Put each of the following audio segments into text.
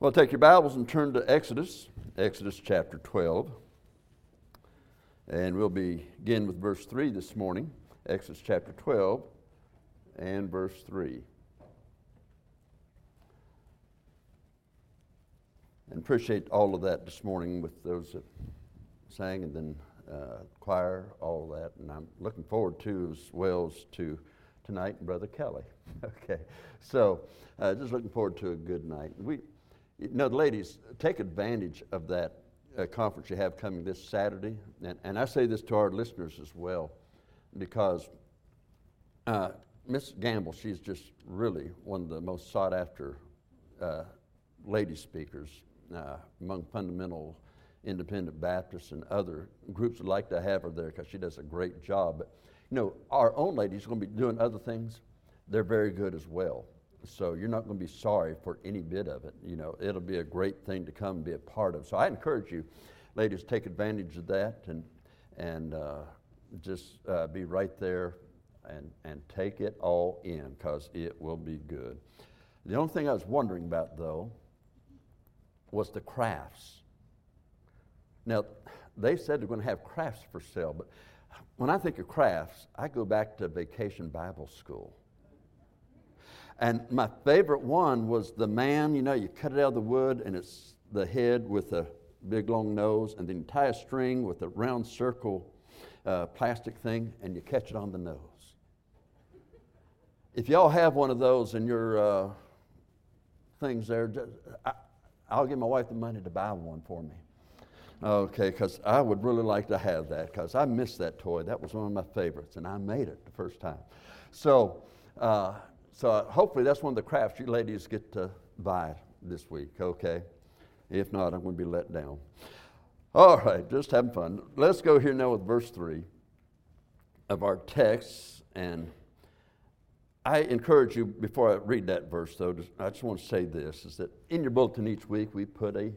Well, take your Bibles and turn to Exodus, Exodus chapter 12. And we'll begin with verse 3 this morning, Exodus chapter 12 and verse 3. And appreciate all of that this morning with those that sang and then uh, choir, all that. And I'm looking forward to as well as to tonight and Brother Kelly. okay, so uh, just looking forward to a good night. We, you know, ladies, take advantage of that uh, conference you have coming this Saturday. And, and I say this to our listeners as well, because uh, Miss Gamble, she's just really one of the most sought after uh, lady speakers uh, among fundamental independent Baptists and other groups would like to have her there because she does a great job. But, you know, our own ladies are going to be doing other things. They're very good as well. So you're not going to be sorry for any bit of it. You know, it'll be a great thing to come and be a part of. So I encourage you, ladies, take advantage of that and and uh, just uh, be right there and and take it all in because it will be good. The only thing I was wondering about though was the crafts. Now, they said they're going to have crafts for sale, but when I think of crafts, I go back to Vacation Bible School. And my favorite one was the man, you know, you cut it out of the wood and it's the head with a big long nose, and then you tie a string with a round circle uh, plastic thing and you catch it on the nose. If y'all have one of those in your uh, things there, just, I, I'll give my wife the money to buy one for me. Okay, because I would really like to have that because I missed that toy. That was one of my favorites, and I made it the first time. So, uh, so uh, hopefully that's one of the crafts you ladies get to buy this week, okay? If not, I'm going to be let down. All right, just having fun. Let's go here now with verse 3 of our text. And I encourage you, before I read that verse, though, I just want to say this is that in your bulletin each week, we put a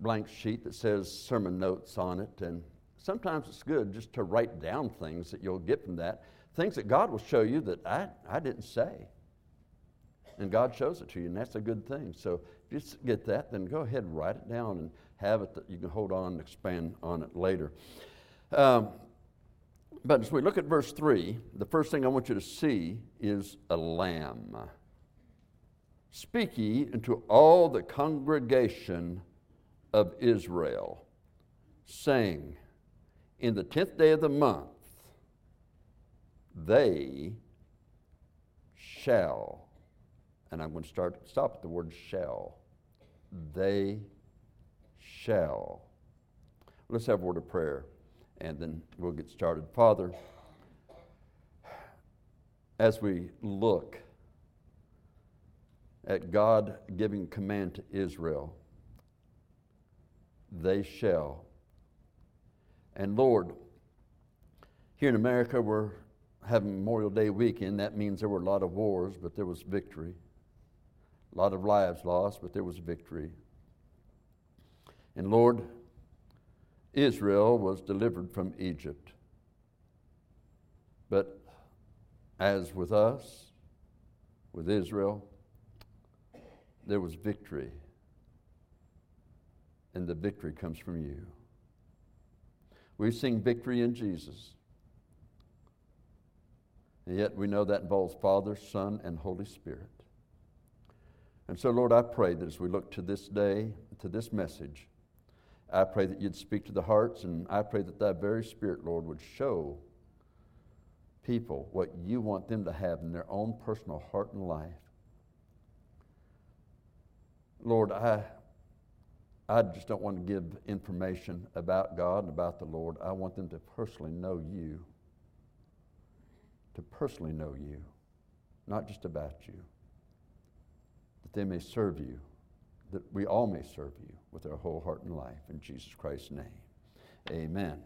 blank sheet that says sermon notes on it. And sometimes it's good just to write down things that you'll get from that, things that God will show you that I, I didn't say and God shows it to you, and that's a good thing. So if you get that, then go ahead and write it down and have it that you can hold on and expand on it later. Um, but as we look at verse 3, the first thing I want you to see is a lamb. Speak ye unto all the congregation of Israel, saying, In the tenth day of the month, they shall and I'm going to start stop at the word shall. They shall. Let's have a word of prayer and then we'll get started. Father, as we look at God giving command to Israel, they shall. And Lord, here in America, we're having Memorial Day weekend. That means there were a lot of wars, but there was victory. A lot of lives lost, but there was victory. And Lord, Israel was delivered from Egypt. But as with us, with Israel, there was victory. And the victory comes from you. We sing victory in Jesus. And yet we know that involves Father, Son, and Holy Spirit. And so, Lord, I pray that as we look to this day, to this message, I pray that you'd speak to the hearts, and I pray that thy very Spirit, Lord, would show people what you want them to have in their own personal heart and life. Lord, I, I just don't want to give information about God and about the Lord. I want them to personally know you, to personally know you, not just about you that they may serve you, that we all may serve you with our whole heart and life. In Jesus Christ's name, amen.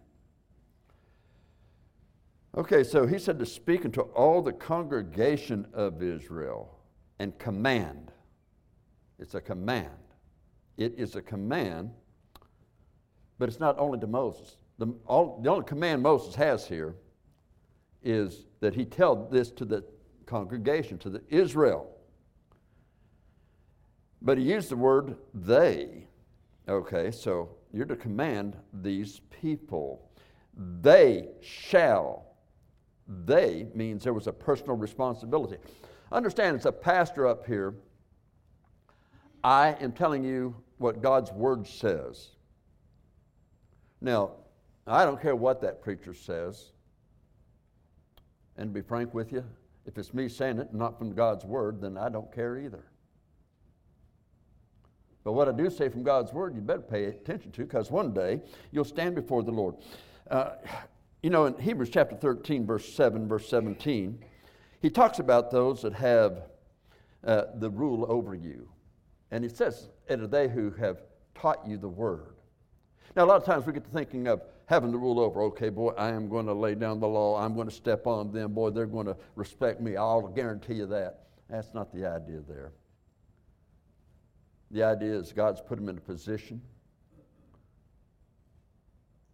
Okay, so he said to speak unto all the congregation of Israel and command. It's a command. It is a command, but it's not only to Moses. The, all, the only command Moses has here is that he tell this to the congregation, to the Israel. But he used the word they. Okay, so you're to command these people. They shall. They means there was a personal responsibility. Understand, it's a pastor up here. I am telling you what God's word says. Now, I don't care what that preacher says. And to be frank with you, if it's me saying it, not from God's word, then I don't care either. But what I do say from God's word, you better pay attention to, because one day you'll stand before the Lord. Uh, you know, in Hebrews chapter 13, verse 7, verse 17, he talks about those that have uh, the rule over you. And he says, it are they who have taught you the word. Now, a lot of times we get to thinking of having to rule over, okay, boy, I am going to lay down the law. I'm going to step on them. Boy, they're going to respect me. I'll guarantee you that. That's not the idea there. The idea is God's put them in a position,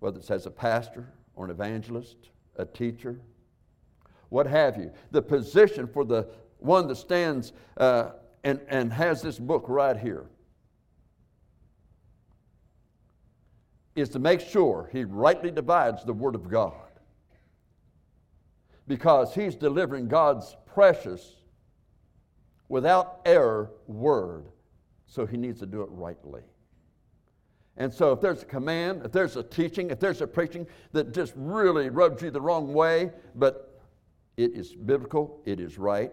whether it's as a pastor or an evangelist, a teacher, what have you. The position for the one that stands uh, and, and has this book right here is to make sure he rightly divides the Word of God. Because he's delivering God's precious, without error Word. So he needs to do it rightly. And so, if there's a command, if there's a teaching, if there's a preaching that just really rubs you the wrong way, but it is biblical, it is right,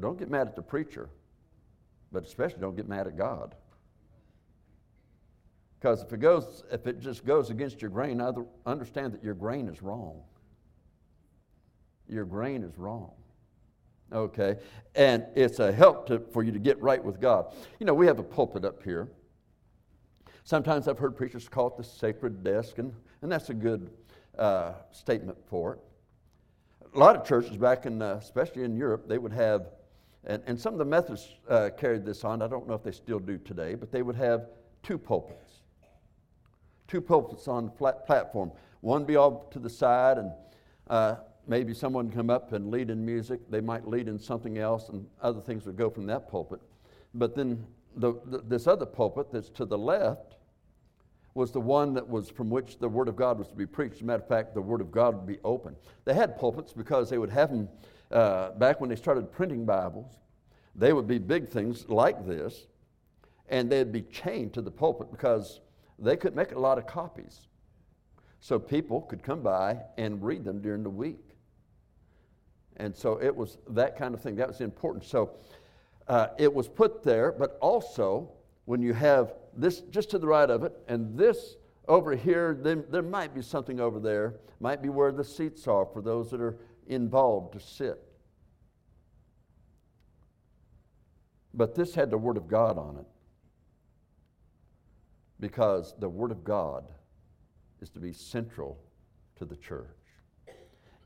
don't get mad at the preacher, but especially don't get mad at God. Because if it goes, if it just goes against your grain, understand that your grain is wrong. Your grain is wrong. Okay? And it's a help to, for you to get right with God. You know, we have a pulpit up here. Sometimes I've heard preachers call it the sacred desk, and, and that's a good uh, statement for it. A lot of churches back in, uh, especially in Europe, they would have, and, and some of the Methodists uh, carried this on. I don't know if they still do today, but they would have two pulpits two pulpits on the flat platform. One be off to the side, and uh, maybe someone come up and lead in music. They might lead in something else, and other things would go from that pulpit. But then the, the, this other pulpit that's to the left was the one that was from which the Word of God was to be preached. As a matter of fact, the Word of God would be open. They had pulpits because they would have them uh, back when they started printing Bibles. They would be big things like this, and they'd be chained to the pulpit because they could make a lot of copies. So people could come by and read them during the week. And so it was that kind of thing. That was important. So uh, it was put there, but also when you have this just to the right of it and this over here, then there might be something over there, might be where the seats are for those that are involved to sit. But this had the Word of God on it because the Word of God is to be central to the church.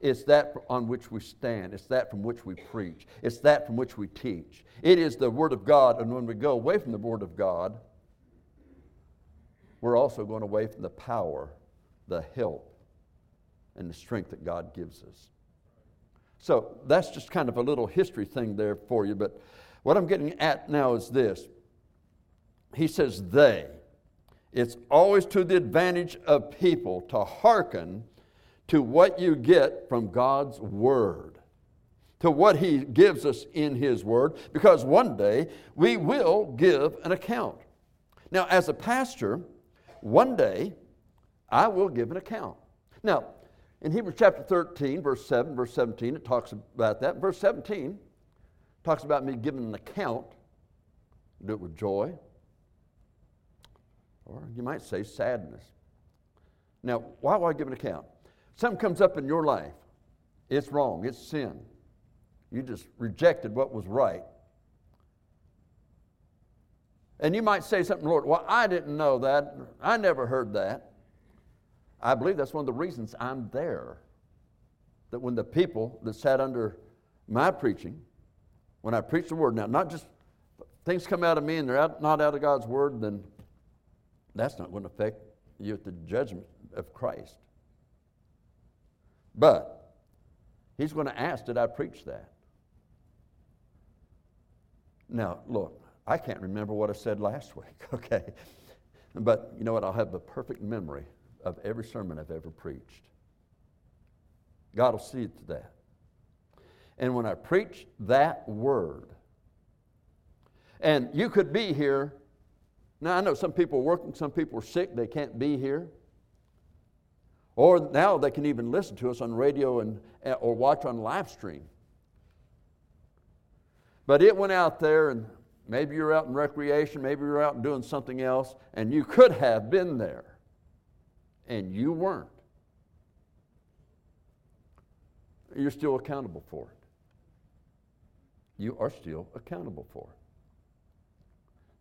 It's that on which we stand. It's that from which we preach. It's that from which we teach. It is the Word of God, and when we go away from the Word of God, we're also going away from the power, the help, and the strength that God gives us. So that's just kind of a little history thing there for you, but what I'm getting at now is this. He says, they. It's always to the advantage of people to hearken to what you get from God's Word, to what He gives us in His Word, because one day we will give an account. Now, as a pastor, one day I will give an account. Now, in Hebrews chapter 13, verse 7, verse 17, it talks about that. Verse 17 talks about me giving an account. Do it with joy, or you might say sadness. Now, why do I give an account? Something comes up in your life, it's wrong, it's sin. You just rejected what was right. And you might say something, Lord, well, I didn't know that. I never heard that. I believe that's one of the reasons I'm there. That when the people that sat under my preaching, when I preach the word, now, not just things come out of me and they're out, not out of God's word, then that's not going to affect you at the judgment of Christ. But he's going to ask, Did I preach that? Now, look, I can't remember what I said last week, okay? But you know what? I'll have the perfect memory of every sermon I've ever preached. God will see it to that. And when I preach that word, and you could be here. Now, I know some people are working, some people are sick, they can't be here. Or now they can even listen to us on radio and, eh, or watch on live stream. But it went out there, and maybe you're out in recreation, maybe you're out doing something else, and you could have been there, and you weren't. You're still accountable for it. You are still accountable for it.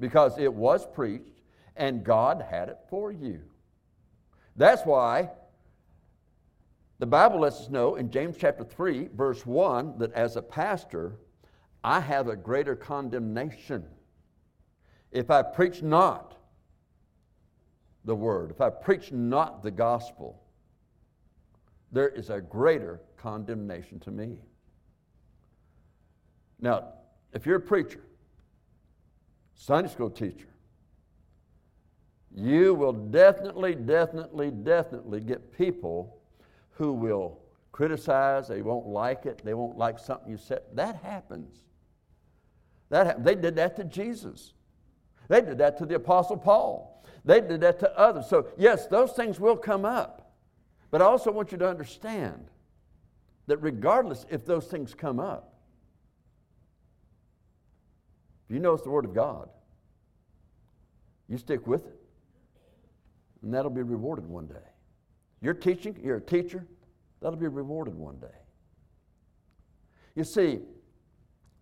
Because it was preached, and God had it for you. That's why the Bible lets us know in James chapter 3, verse 1, that as a pastor, I have a greater condemnation. If I preach not the word, if I preach not the gospel, there is a greater condemnation to me. Now, if you're a preacher, Sunday school teacher, you will definitely, definitely, definitely get people who will criticize, they won't like it, they won't like something you said. That happens. That happened. They did that to Jesus. They did that to the Apostle Paul. They did that to others. So, yes, those things will come up. But I also want you to understand that regardless if those things come up, if you know it's the Word of God, you stick with it, and that'll be rewarded one day. You're teaching, you're a teacher, that'll be rewarded one day. You see,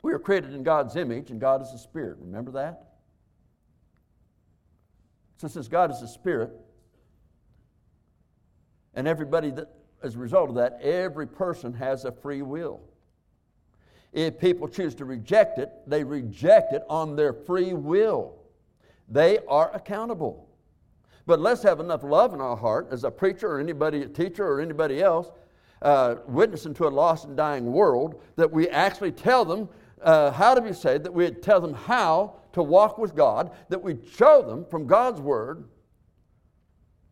we are created in God's image, and God is a spirit. Remember that? So, since God is a spirit, and everybody that, as a result of that, every person has a free will. If people choose to reject it, they reject it on their free will. They are accountable. But let's have enough love in our heart as a preacher or anybody, a teacher or anybody else, uh, witnessing to a lost and dying world, that we actually tell them uh, how to be saved, that we tell them how to walk with God, that we show them from God's Word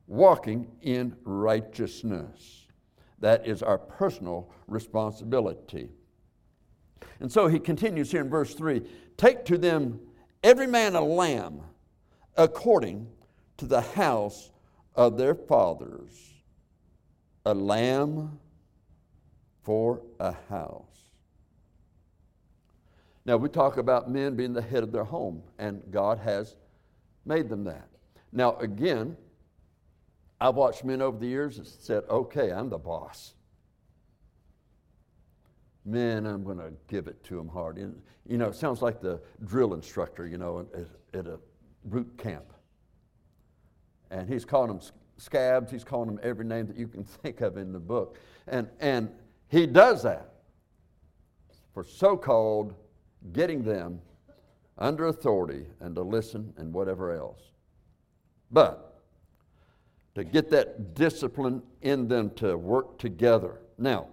walking in righteousness. That is our personal responsibility. And so he continues here in verse 3 Take to them every man a lamb according to the house of their fathers, a lamb for a house. Now, we talk about men being the head of their home, and God has made them that. Now, again, I've watched men over the years that said, okay, I'm the boss. Men, I'm going to give it to them hard. And, you know, it sounds like the drill instructor, you know, at, at a boot camp and he's calling them scabs, he's calling them every name that you can think of in the book. And, and he does that for so called getting them under authority and to listen and whatever else. But to get that discipline in them to work together. Now,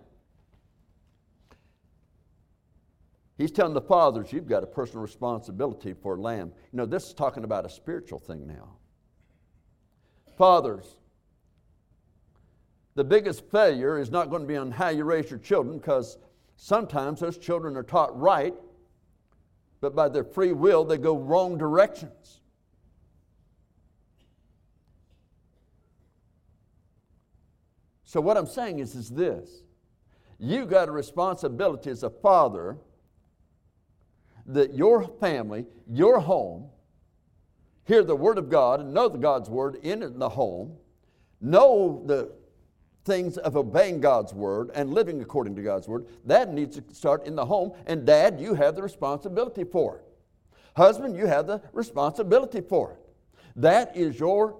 he's telling the fathers, you've got a personal responsibility for lamb. You know, this is talking about a spiritual thing now. Fathers, the biggest failure is not going to be on how you raise your children because sometimes those children are taught right, but by their free will, they go wrong directions. So, what I'm saying is, is this you've got a responsibility as a father that your family, your home, hear the Word of God and know the God's Word in the home, know the things of obeying God's Word and living according to God's Word, that needs to start in the home. And dad, you have the responsibility for it. Husband, you have the responsibility for it. That is your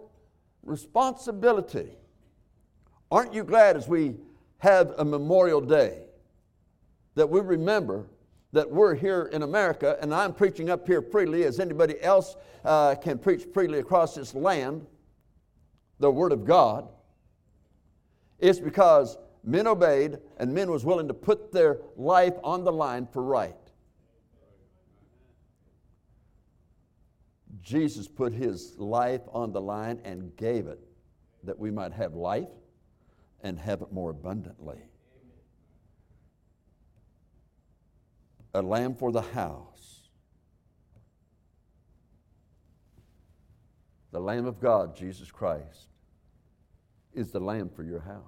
responsibility. Aren't you glad as we have a Memorial Day that we remember that we're here in America and I'm preaching up here freely as anybody else uh, can preach freely across this land, the Word of God, it's because men obeyed and men was willing to put their life on the line for right. Jesus put his life on the line and gave it that we might have life and have it more abundantly. A lamb for the house. The Lamb of God, Jesus Christ, is the lamb for your house.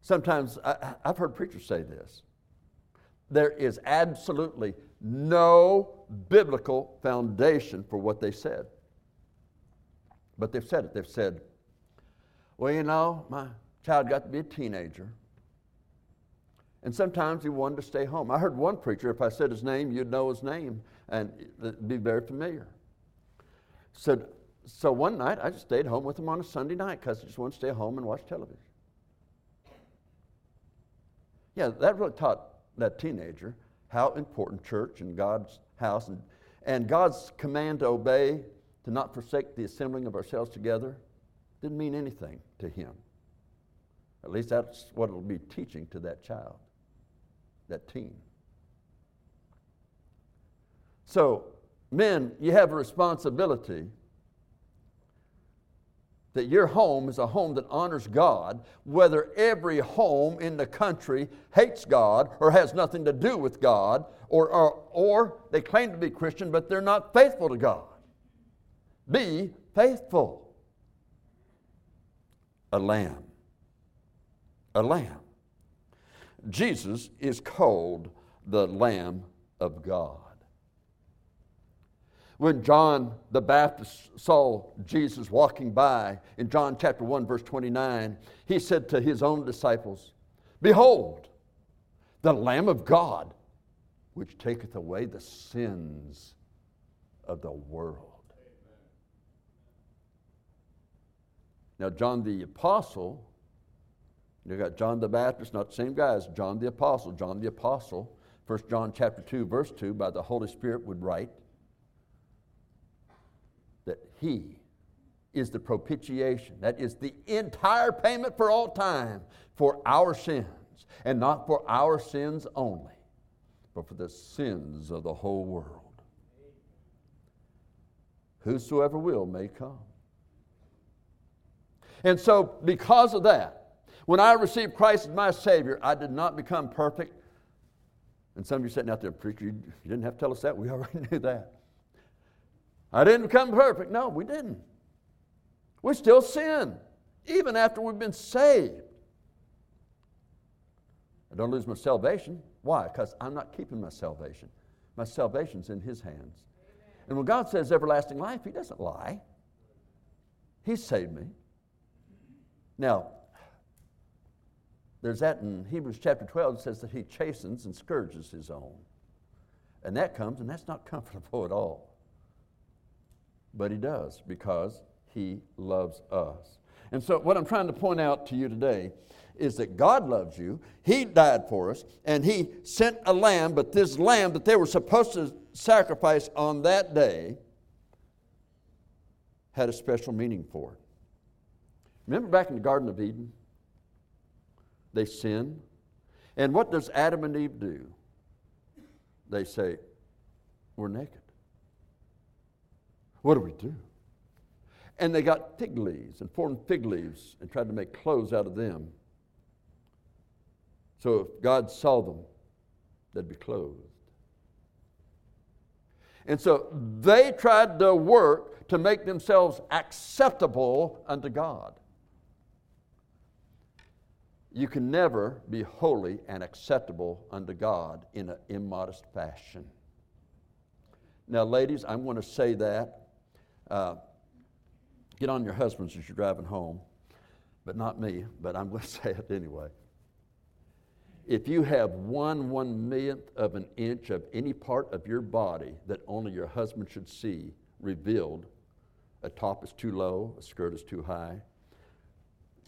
Sometimes I, have heard preachers say this there is absolutely no biblical foundation for what they said. But they've said it. They've said, well, you know, my child got to be a teenager. And sometimes he wanted to stay home. I heard one preacher, if I said his name, you'd know his name and be very familiar. Said, so one night I just stayed home with him on a Sunday night because I just wanted to stay home and watch television. Yeah, that really taught that teenager how important church and God's house and, and God's command to obey, to not forsake the assembling of ourselves together, didn't mean anything to him. At least that's what it'll be teaching to that child, that team. So, men, you have a responsibility that your home is a home that honors God, whether every home in the country hates God or has nothing to do with God, or, or, or they claim to be Christian, but they're not faithful to God. Be faithful. A lamb. A lamb. Jesus is called the Lamb of God. When John the Baptist saw Jesus walking by in John chapter 1, verse 29, he said to his own disciples, Behold, the Lamb of God, which taketh away the sins of the world. Now, John the Apostle, you got John the Baptist, not the same guy as John the Apostle. John the Apostle, 1 John chapter 2, verse 2, by the Holy Spirit would write, that He is the propitiation. That is the entire payment for all time for our sins, and not for our sins only, but for the sins of the whole world. Whosoever will may come. And so, because of that, when I received Christ as my Savior, I did not become perfect. And some of you sitting out there, preacher, you didn't have to tell us that. We already knew that. I didn't become perfect. No, we didn't. We still sin, even after we've been saved. I don't lose my salvation. Why? Because I'm not keeping my salvation. My salvation's in His hands. And when God says everlasting life, He doesn't lie. He saved me. Now, there's that in Hebrews chapter 12 that says that He chastens and scourges His own. And that comes, and that's not comfortable at all but He does because He loves us. And so, what I'm trying to point out to you today is that God loves you. He died for us, and He sent a lamb, but this lamb that they were supposed to sacrifice on that day had a special meaning for it. Remember back in the Garden of Eden? They sin. And what does Adam and Eve do? They say, We're naked. What do we do? And they got fig leaves and formed fig leaves and tried to make clothes out of them. So if God saw them, they'd be clothed. And so they tried to work to make themselves acceptable unto God. You can never be holy and acceptable unto God in an immodest fashion. Now, ladies, I'm going to say that uh, get on your husbands as you're driving home, but not me, but I'm going to say it anyway. If you have one one millionth of an inch of any part of your body that only your husband should see revealed, a top is too low, a skirt is too high,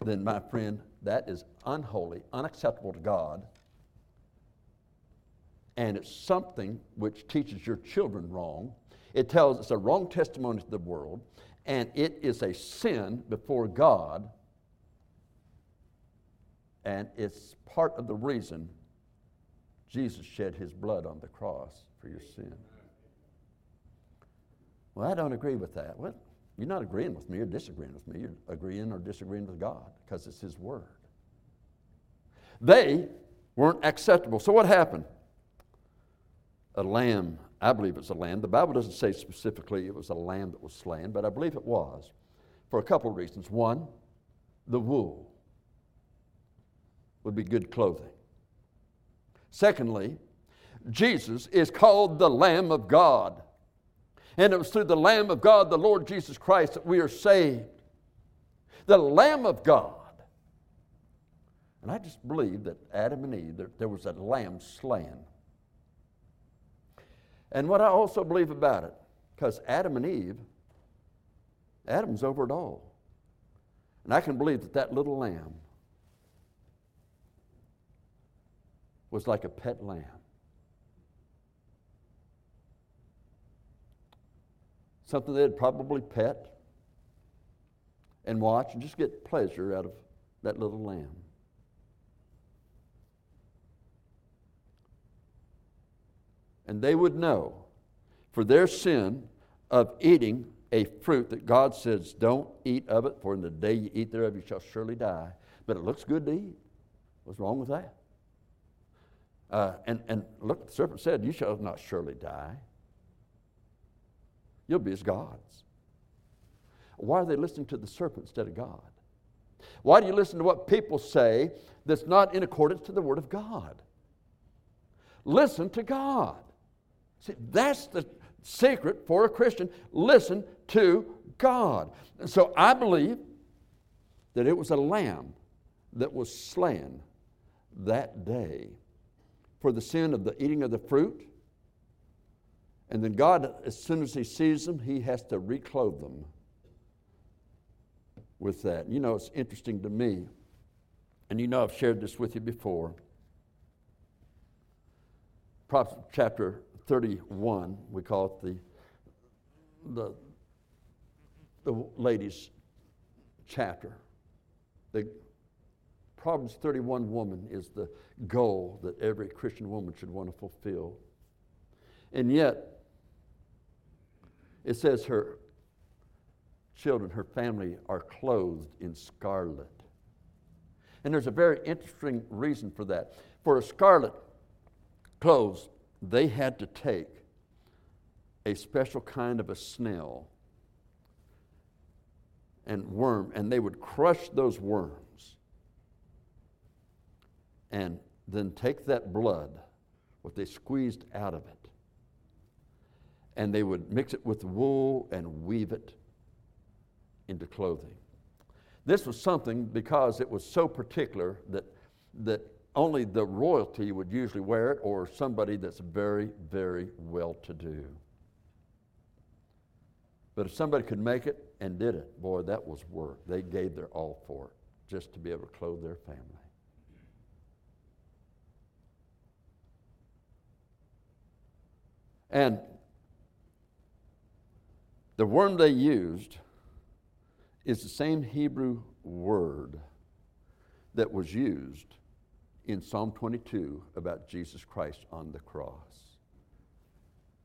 then my friend, that is unholy, unacceptable to God, and it's something which teaches your children wrong it tells it's a wrong testimony to the world, and it is a sin before God, and it's part of the reason Jesus shed his blood on the cross for your sin. Well, I don't agree with that. Well, you're not agreeing with me or disagreeing with me. You're agreeing or disagreeing with God because it's His Word. They weren't acceptable. So what happened? A lamb, I believe it's a lamb. The Bible doesn't say specifically it was a lamb that was slain, but I believe it was for a couple of reasons. One, the wool would be good clothing. Secondly, Jesus is called the Lamb of God. And it was through the Lamb of God, the Lord Jesus Christ, that we are saved. The Lamb of God. And I just believe that Adam and Eve, there, there was a lamb slain. And what I also believe about it, because Adam and Eve, Adam's over it all. And I can believe that that little lamb was like a pet lamb. Something they'd probably pet and watch and just get pleasure out of that little lamb. And they would know for their sin of eating a fruit that God says, Don't eat of it, for in the day you eat thereof, you shall surely die. But it looks good to eat. What's wrong with that? Uh, and, and look, the serpent said, You shall not surely die. You'll be as gods. Why are they listening to the serpent instead of God? Why do you listen to what people say that's not in accordance to the Word of God? Listen to God. See, that's the secret for a Christian. Listen to God. And so I believe that it was a lamb that was slain that day for the sin of the eating of the fruit. And then God, as soon as He sees them, He has to reclothe them with that. You know, it's interesting to me, and you know I've shared this with you before. Proverbs chapter 31, we call it the, the, the ladies' chapter. The Proverbs 31 woman is the goal that every Christian woman should want to fulfill. And yet, it says her children, her family, are clothed in scarlet. And there's a very interesting reason for that. For a scarlet clothes, they had to take a special kind of a snail and worm, and they would crush those worms and then take that blood, what they squeezed out of it, and they would mix it with wool and weave it into clothing. This was something because it was so particular that, that only the royalty would usually wear it or somebody that's very, very well to do. But if somebody could make it and did it, boy, that was work. They gave their all for it just to be able to clothe their family. And the worm they used is the same Hebrew word that was used in Psalm 22 about Jesus Christ on the cross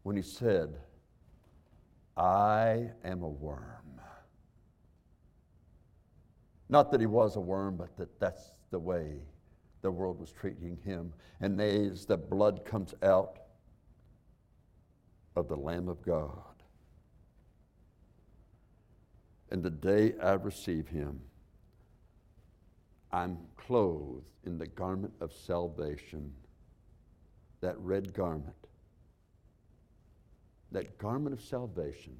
when he said, I am a worm. Not that he was a worm, but that that's the way the world was treating him. And as the blood comes out of the Lamb of God, and the day I receive him, I'm clothed in the garment of salvation, that red garment. That garment of salvation,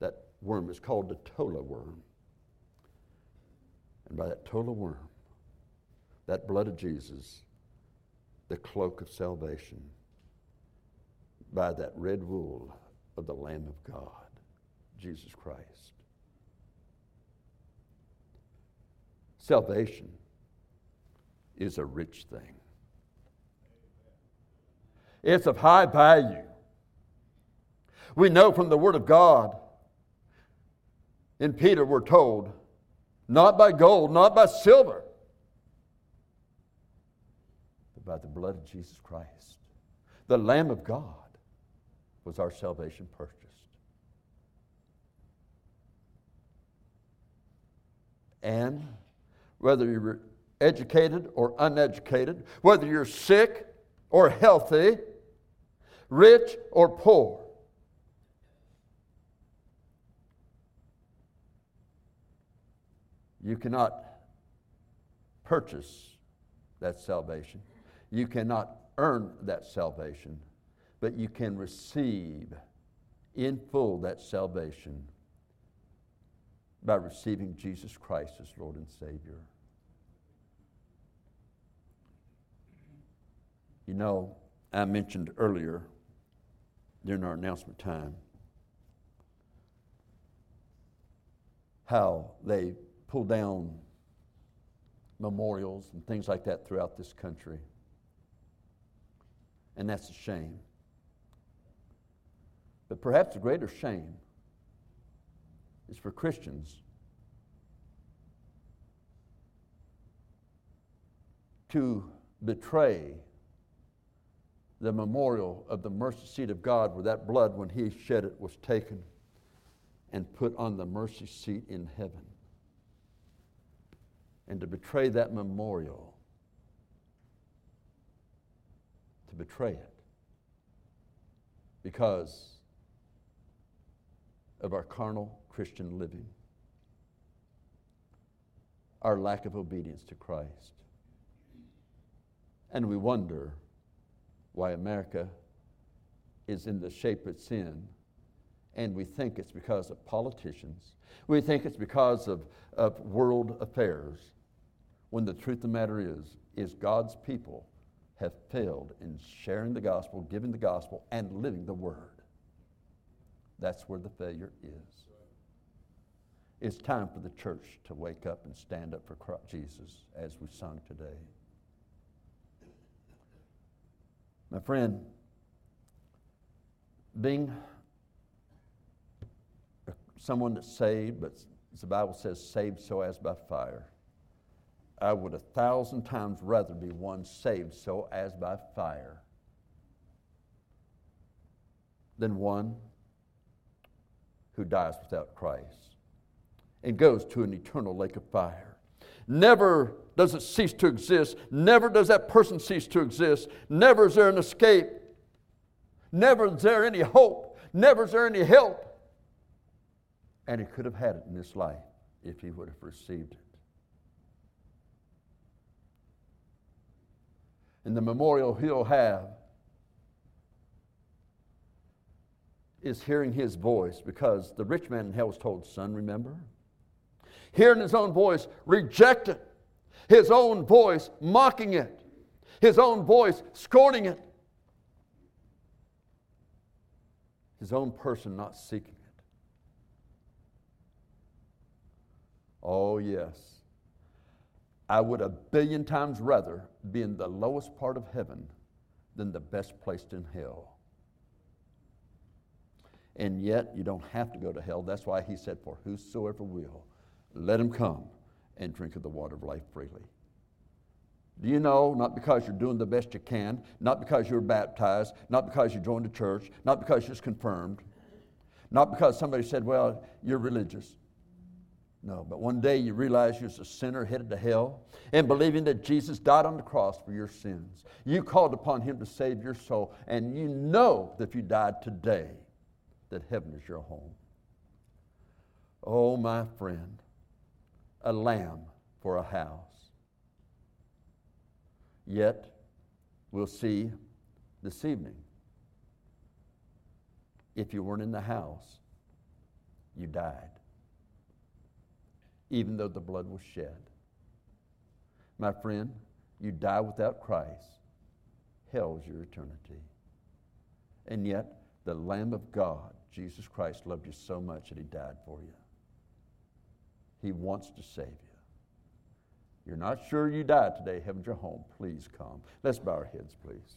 that worm is called the tola worm. And by that tola worm, that blood of Jesus, the cloak of salvation, by that red wool of the Lamb of God, Jesus Christ. Salvation is a rich thing. It's of high value. We know from the Word of God, in Peter, we're told, not by gold, not by silver, but by the blood of Jesus Christ, the Lamb of God, was our salvation purchased. And whether you're educated or uneducated, whether you're sick or healthy, rich or poor, you cannot purchase that salvation. You cannot earn that salvation, but you can receive in full that salvation by receiving Jesus Christ as Lord and Savior. You know, I mentioned earlier during our announcement time how they pull down memorials and things like that throughout this country. And that's a shame. But perhaps a greater shame is for Christians to betray the memorial of the mercy seat of God, where that blood, when He shed it, was taken and put on the mercy seat in heaven. And to betray that memorial, to betray it, because of our carnal Christian living, our lack of obedience to Christ. And we wonder why America is in the shape it's in. And we think it's because of politicians. We think it's because of, of world affairs. When the truth of the matter is, is God's people have failed in sharing the gospel, giving the gospel, and living the word. That's where the failure is. It's time for the church to wake up and stand up for Christ Jesus as we sung today. My friend, being someone that's saved, but the Bible says saved so as by fire, I would a thousand times rather be one saved so as by fire than one who dies without Christ and goes to an eternal lake of fire. Never does it cease to exist. Never does that person cease to exist. Never is there an escape. Never is there any hope. Never is there any help. And he could have had it in this life if he would have received it. And the memorial he'll have is hearing his voice because the rich man in hell was told, Son, remember? Hearing his own voice reject it, his own voice mocking it, his own voice scorning it, his own person not seeking it. Oh, yes. I would a billion times rather be in the lowest part of heaven than the best placed in hell. And yet, you don't have to go to hell. That's why he said, For whosoever will let him come and drink of the water of life freely. Do you know, not because you're doing the best you can, not because you're baptized, not because you joined a church, not because you're confirmed, not because somebody said, well, you're religious. No, but one day you realize you're a sinner headed to hell and believing that Jesus died on the cross for your sins. You called upon him to save your soul, and you know that if you died today, that heaven is your home. Oh, my friend, a lamb for a house. Yet, we'll see this evening if you weren't in the house, you died, even though the blood was shed. My friend, you die without Christ, hell's your eternity. And yet, the Lamb of God, Jesus Christ, loved you so much that he died for you. He wants to save you. You're not sure you died today, heaven's your home. Please come. Let's bow our heads, please.